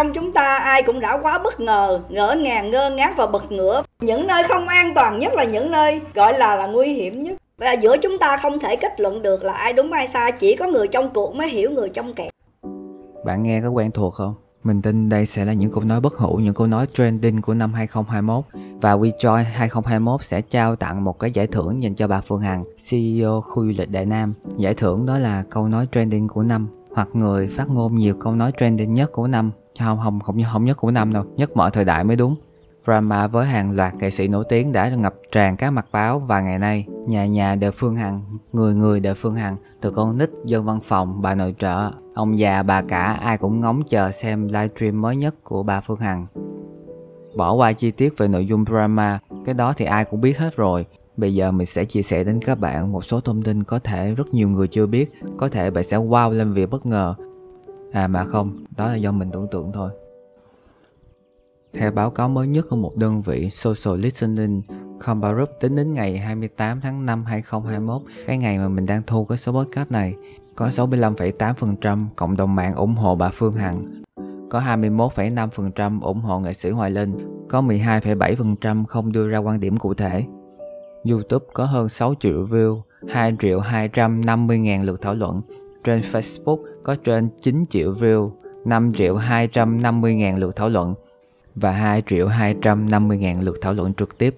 trong chúng ta ai cũng đã quá bất ngờ ngỡ ngàng ngơ ngác và bật ngửa. Những nơi không an toàn nhất là những nơi gọi là là nguy hiểm nhất. Và giữa chúng ta không thể kết luận được là ai đúng ai sai chỉ có người trong cuộc mới hiểu người trong kẹt bạn nghe có quen thuộc không? Mình tin đây sẽ là những câu nói bất hủ, những câu nói trending của năm 2021 và WeJoy 2021 sẽ trao tặng một cái giải thưởng dành cho bà Phương Hằng, CEO khu du lịch Đại Nam. Giải thưởng đó là câu nói trending của năm hoặc người phát ngôn nhiều câu nói trending nhất của năm. Không, không, không, không nhất của năm đâu, nhất mọi thời đại mới đúng. Drama với hàng loạt nghệ sĩ nổi tiếng đã ngập tràn các mặt báo và ngày nay nhà nhà đều Phương Hằng, người người đều Phương Hằng, từ con nít, dân văn phòng, bà nội trợ, ông già, bà cả ai cũng ngóng chờ xem livestream mới nhất của bà Phương Hằng. Bỏ qua chi tiết về nội dung drama, cái đó thì ai cũng biết hết rồi. Bây giờ mình sẽ chia sẻ đến các bạn một số thông tin có thể rất nhiều người chưa biết, có thể bạn sẽ wow lên vì bất ngờ. À mà không, đó là do mình tưởng tượng thôi. Theo báo cáo mới nhất của một đơn vị Social Listening Comparup tính đến ngày 28 tháng 5 2021, cái ngày mà mình đang thu cái số podcast này, có 65,8% cộng đồng mạng ủng hộ bà Phương Hằng, có 21,5% ủng hộ nghệ sĩ Hoài Linh, có 12,7% không đưa ra quan điểm cụ thể. YouTube có hơn 6 triệu view, 2 triệu 250 ngàn lượt thảo luận. Trên Facebook có trên 9 triệu view, 5 triệu 250 ngàn lượt thảo luận và 2 triệu 250 ngàn lượt thảo luận trực tiếp.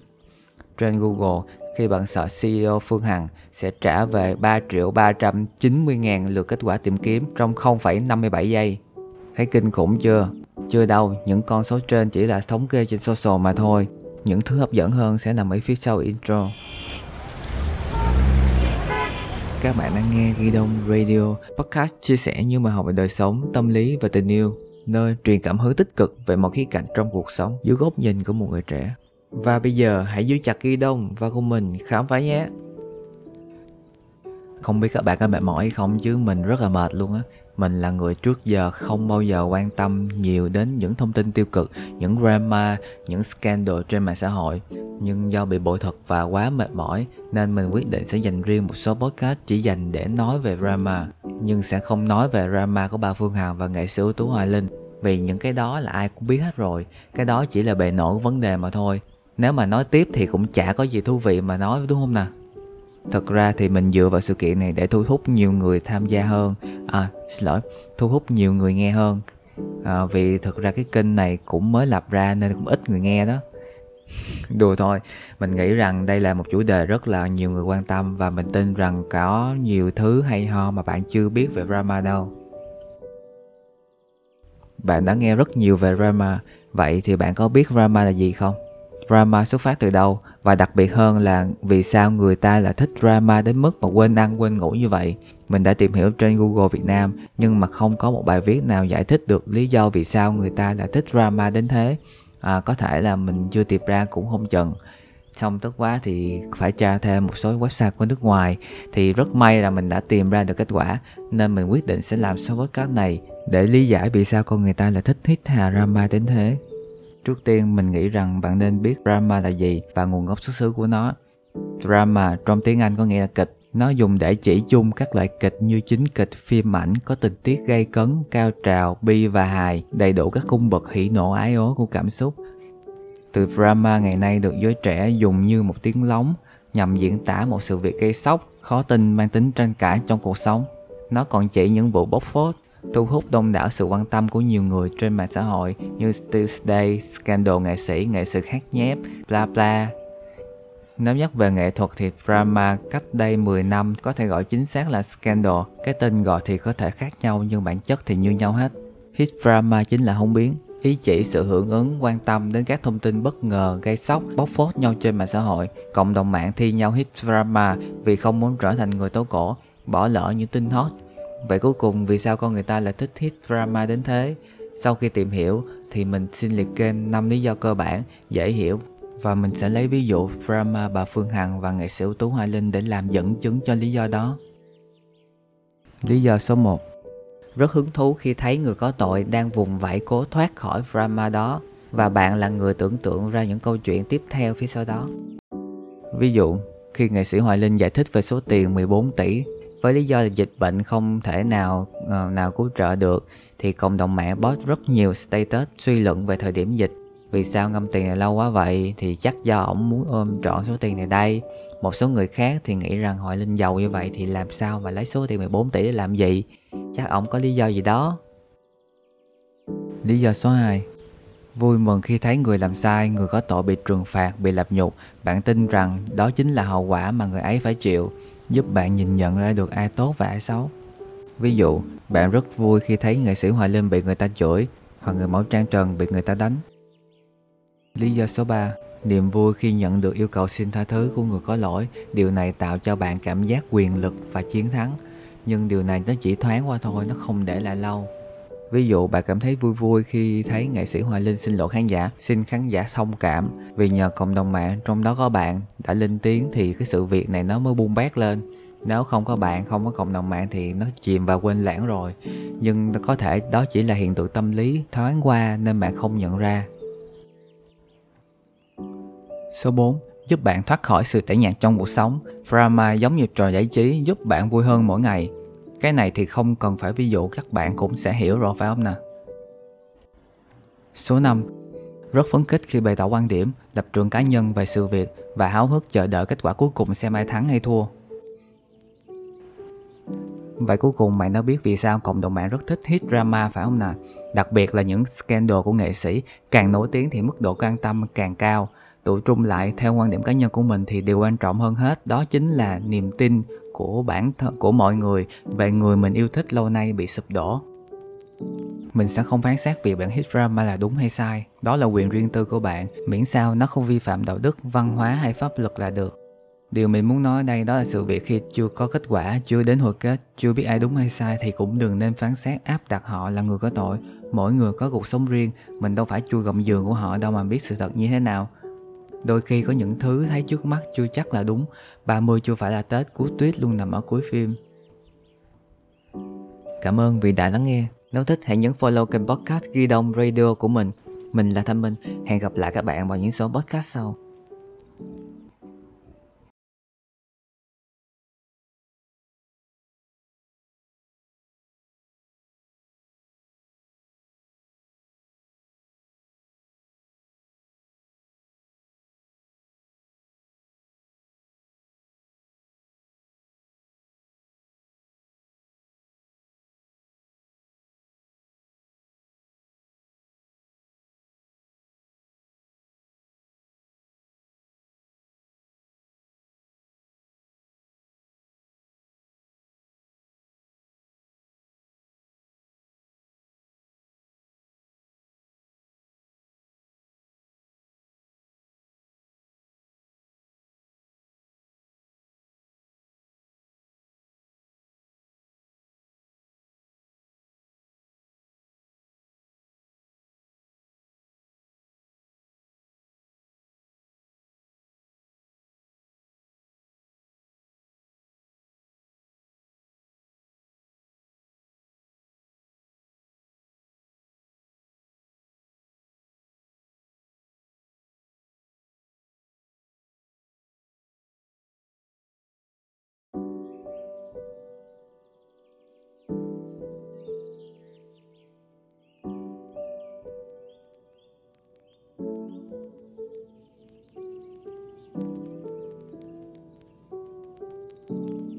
Trên Google, khi bạn sợ CEO Phương Hằng sẽ trả về 3 triệu 390 ngàn lượt kết quả tìm kiếm trong 0,57 giây. Thấy kinh khủng chưa? Chưa đâu, những con số trên chỉ là thống kê trên social mà thôi. Những thứ hấp dẫn hơn sẽ nằm ở phía sau intro. Các bạn đang nghe Ghi Đông Radio, podcast chia sẻ như mà học về đời sống, tâm lý và tình yêu nơi truyền cảm hứng tích cực về mọi khía cạnh trong cuộc sống dưới góc nhìn của một người trẻ. Và bây giờ hãy giữ chặt ghi đông và cùng mình khám phá nhé. Không biết các bạn có mệt mỏi không chứ mình rất là mệt luôn á. Mình là người trước giờ không bao giờ quan tâm nhiều đến những thông tin tiêu cực, những drama, những scandal trên mạng xã hội. Nhưng do bị bội thuật và quá mệt mỏi nên mình quyết định sẽ dành riêng một số podcast chỉ dành để nói về drama. Nhưng sẽ không nói về drama của bà Phương Hằng và nghệ sĩ ưu tú Hoài Linh. Vì những cái đó là ai cũng biết hết rồi. Cái đó chỉ là bề nổi vấn đề mà thôi. Nếu mà nói tiếp thì cũng chả có gì thú vị mà nói đúng không nào? Thật ra thì mình dựa vào sự kiện này để thu hút nhiều người tham gia hơn À xin lỗi, thu hút nhiều người nghe hơn à, Vì thực ra cái kênh này cũng mới lập ra nên cũng ít người nghe đó Đùa thôi, mình nghĩ rằng đây là một chủ đề rất là nhiều người quan tâm Và mình tin rằng có nhiều thứ hay ho mà bạn chưa biết về drama đâu Bạn đã nghe rất nhiều về drama Vậy thì bạn có biết drama là gì không? drama xuất phát từ đâu và đặc biệt hơn là vì sao người ta lại thích drama đến mức mà quên ăn quên ngủ như vậy. Mình đã tìm hiểu trên Google Việt Nam nhưng mà không có một bài viết nào giải thích được lý do vì sao người ta lại thích drama đến thế. À, có thể là mình chưa tìm ra cũng không chừng. Xong tức quá thì phải tra thêm một số website của nước ngoài Thì rất may là mình đã tìm ra được kết quả Nên mình quyết định sẽ làm số podcast này Để lý giải vì sao con người ta lại thích hít hà drama đến thế Trước tiên mình nghĩ rằng bạn nên biết drama là gì và nguồn gốc xuất xứ của nó. Drama trong tiếng Anh có nghĩa là kịch. Nó dùng để chỉ chung các loại kịch như chính kịch, phim ảnh có tình tiết gây cấn, cao trào, bi và hài, đầy đủ các cung bậc hỉ nộ ái ố của cảm xúc. Từ drama ngày nay được giới trẻ dùng như một tiếng lóng nhằm diễn tả một sự việc gây sốc, khó tin mang tính tranh cãi trong cuộc sống. Nó còn chỉ những vụ bóc phốt, thu hút đông đảo sự quan tâm của nhiều người trên mạng xã hội như Tuesday, Scandal nghệ sĩ, nghệ sĩ khác nhép, bla bla. Nếu nhắc về nghệ thuật thì drama cách đây 10 năm có thể gọi chính xác là Scandal. Cái tên gọi thì có thể khác nhau nhưng bản chất thì như nhau hết. Hit drama chính là hung biến, ý chỉ sự hưởng ứng quan tâm đến các thông tin bất ngờ gây sốc bóc phốt nhau trên mạng xã hội cộng đồng mạng thi nhau hit drama vì không muốn trở thành người tố cổ bỏ lỡ những tin hot Vậy cuối cùng vì sao con người ta lại thích hit drama đến thế? Sau khi tìm hiểu thì mình xin liệt kê 5 lý do cơ bản, dễ hiểu và mình sẽ lấy ví dụ drama à, bà Phương Hằng và nghệ sĩ ưu tú Hoài Linh để làm dẫn chứng cho lý do đó. Lý do số 1 Rất hứng thú khi thấy người có tội đang vùng vẫy cố thoát khỏi drama đó và bạn là người tưởng tượng ra những câu chuyện tiếp theo phía sau đó. Ví dụ, khi nghệ sĩ Hoài Linh giải thích về số tiền 14 tỷ với lý do là dịch bệnh không thể nào ờ, nào cứu trợ được thì cộng đồng mạng post rất nhiều status suy luận về thời điểm dịch vì sao ngâm tiền này lâu quá vậy? Thì chắc do ổng muốn ôm trọn số tiền này đây. Một số người khác thì nghĩ rằng hội Linh giàu như vậy thì làm sao mà lấy số tiền 14 tỷ để làm gì? Chắc ổng có lý do gì đó. Lý do số 2 vui mừng khi thấy người làm sai, người có tội bị trừng phạt, bị lập nhục. Bạn tin rằng đó chính là hậu quả mà người ấy phải chịu, giúp bạn nhìn nhận ra được ai tốt và ai xấu. Ví dụ, bạn rất vui khi thấy nghệ sĩ Hoài Linh bị người ta chửi hoặc người mẫu Trang Trần bị người ta đánh. Lý do số 3 Niềm vui khi nhận được yêu cầu xin tha thứ của người có lỗi Điều này tạo cho bạn cảm giác quyền lực và chiến thắng Nhưng điều này nó chỉ thoáng qua thôi, nó không để lại lâu Ví dụ bạn cảm thấy vui vui khi thấy nghệ sĩ Hoài Linh xin lỗi khán giả, xin khán giả thông cảm vì nhờ cộng đồng mạng trong đó có bạn đã lên tiếng thì cái sự việc này nó mới bung bét lên. Nếu không có bạn, không có cộng đồng mạng thì nó chìm và quên lãng rồi. Nhưng có thể đó chỉ là hiện tượng tâm lý thoáng qua nên bạn không nhận ra. Số 4. Giúp bạn thoát khỏi sự tẻ nhạt trong cuộc sống. Drama giống như trò giải trí giúp bạn vui hơn mỗi ngày. Cái này thì không cần phải ví dụ các bạn cũng sẽ hiểu rồi phải không nè. Số 5. Rất phấn khích khi bày tỏ quan điểm, lập trường cá nhân về sự việc và háo hức chờ đợi kết quả cuối cùng xem ai thắng hay thua. Vậy cuối cùng mày đã biết vì sao cộng đồng mạng rất thích hit drama phải không nè? Đặc biệt là những scandal của nghệ sĩ, càng nổi tiếng thì mức độ quan tâm càng cao tụ trung lại theo quan điểm cá nhân của mình thì điều quan trọng hơn hết đó chính là niềm tin của bản thân, của mọi người về người mình yêu thích lâu nay bị sụp đổ. Mình sẽ không phán xét việc bạn hit drama là đúng hay sai. Đó là quyền riêng tư của bạn, miễn sao nó không vi phạm đạo đức, văn hóa hay pháp luật là được. Điều mình muốn nói đây đó là sự việc khi chưa có kết quả, chưa đến hồi kết, chưa biết ai đúng hay sai thì cũng đừng nên phán xét áp đặt họ là người có tội. Mỗi người có cuộc sống riêng, mình đâu phải chui gầm giường của họ đâu mà biết sự thật như thế nào. Đôi khi có những thứ thấy trước mắt chưa chắc là đúng. 30 chưa phải là Tết, cú tuyết luôn nằm ở cuối phim. Cảm ơn vì đã lắng nghe. Nếu thích hãy nhấn follow kênh podcast Ghi Đông Radio của mình. Mình là Thanh Minh. Hẹn gặp lại các bạn vào những số podcast sau.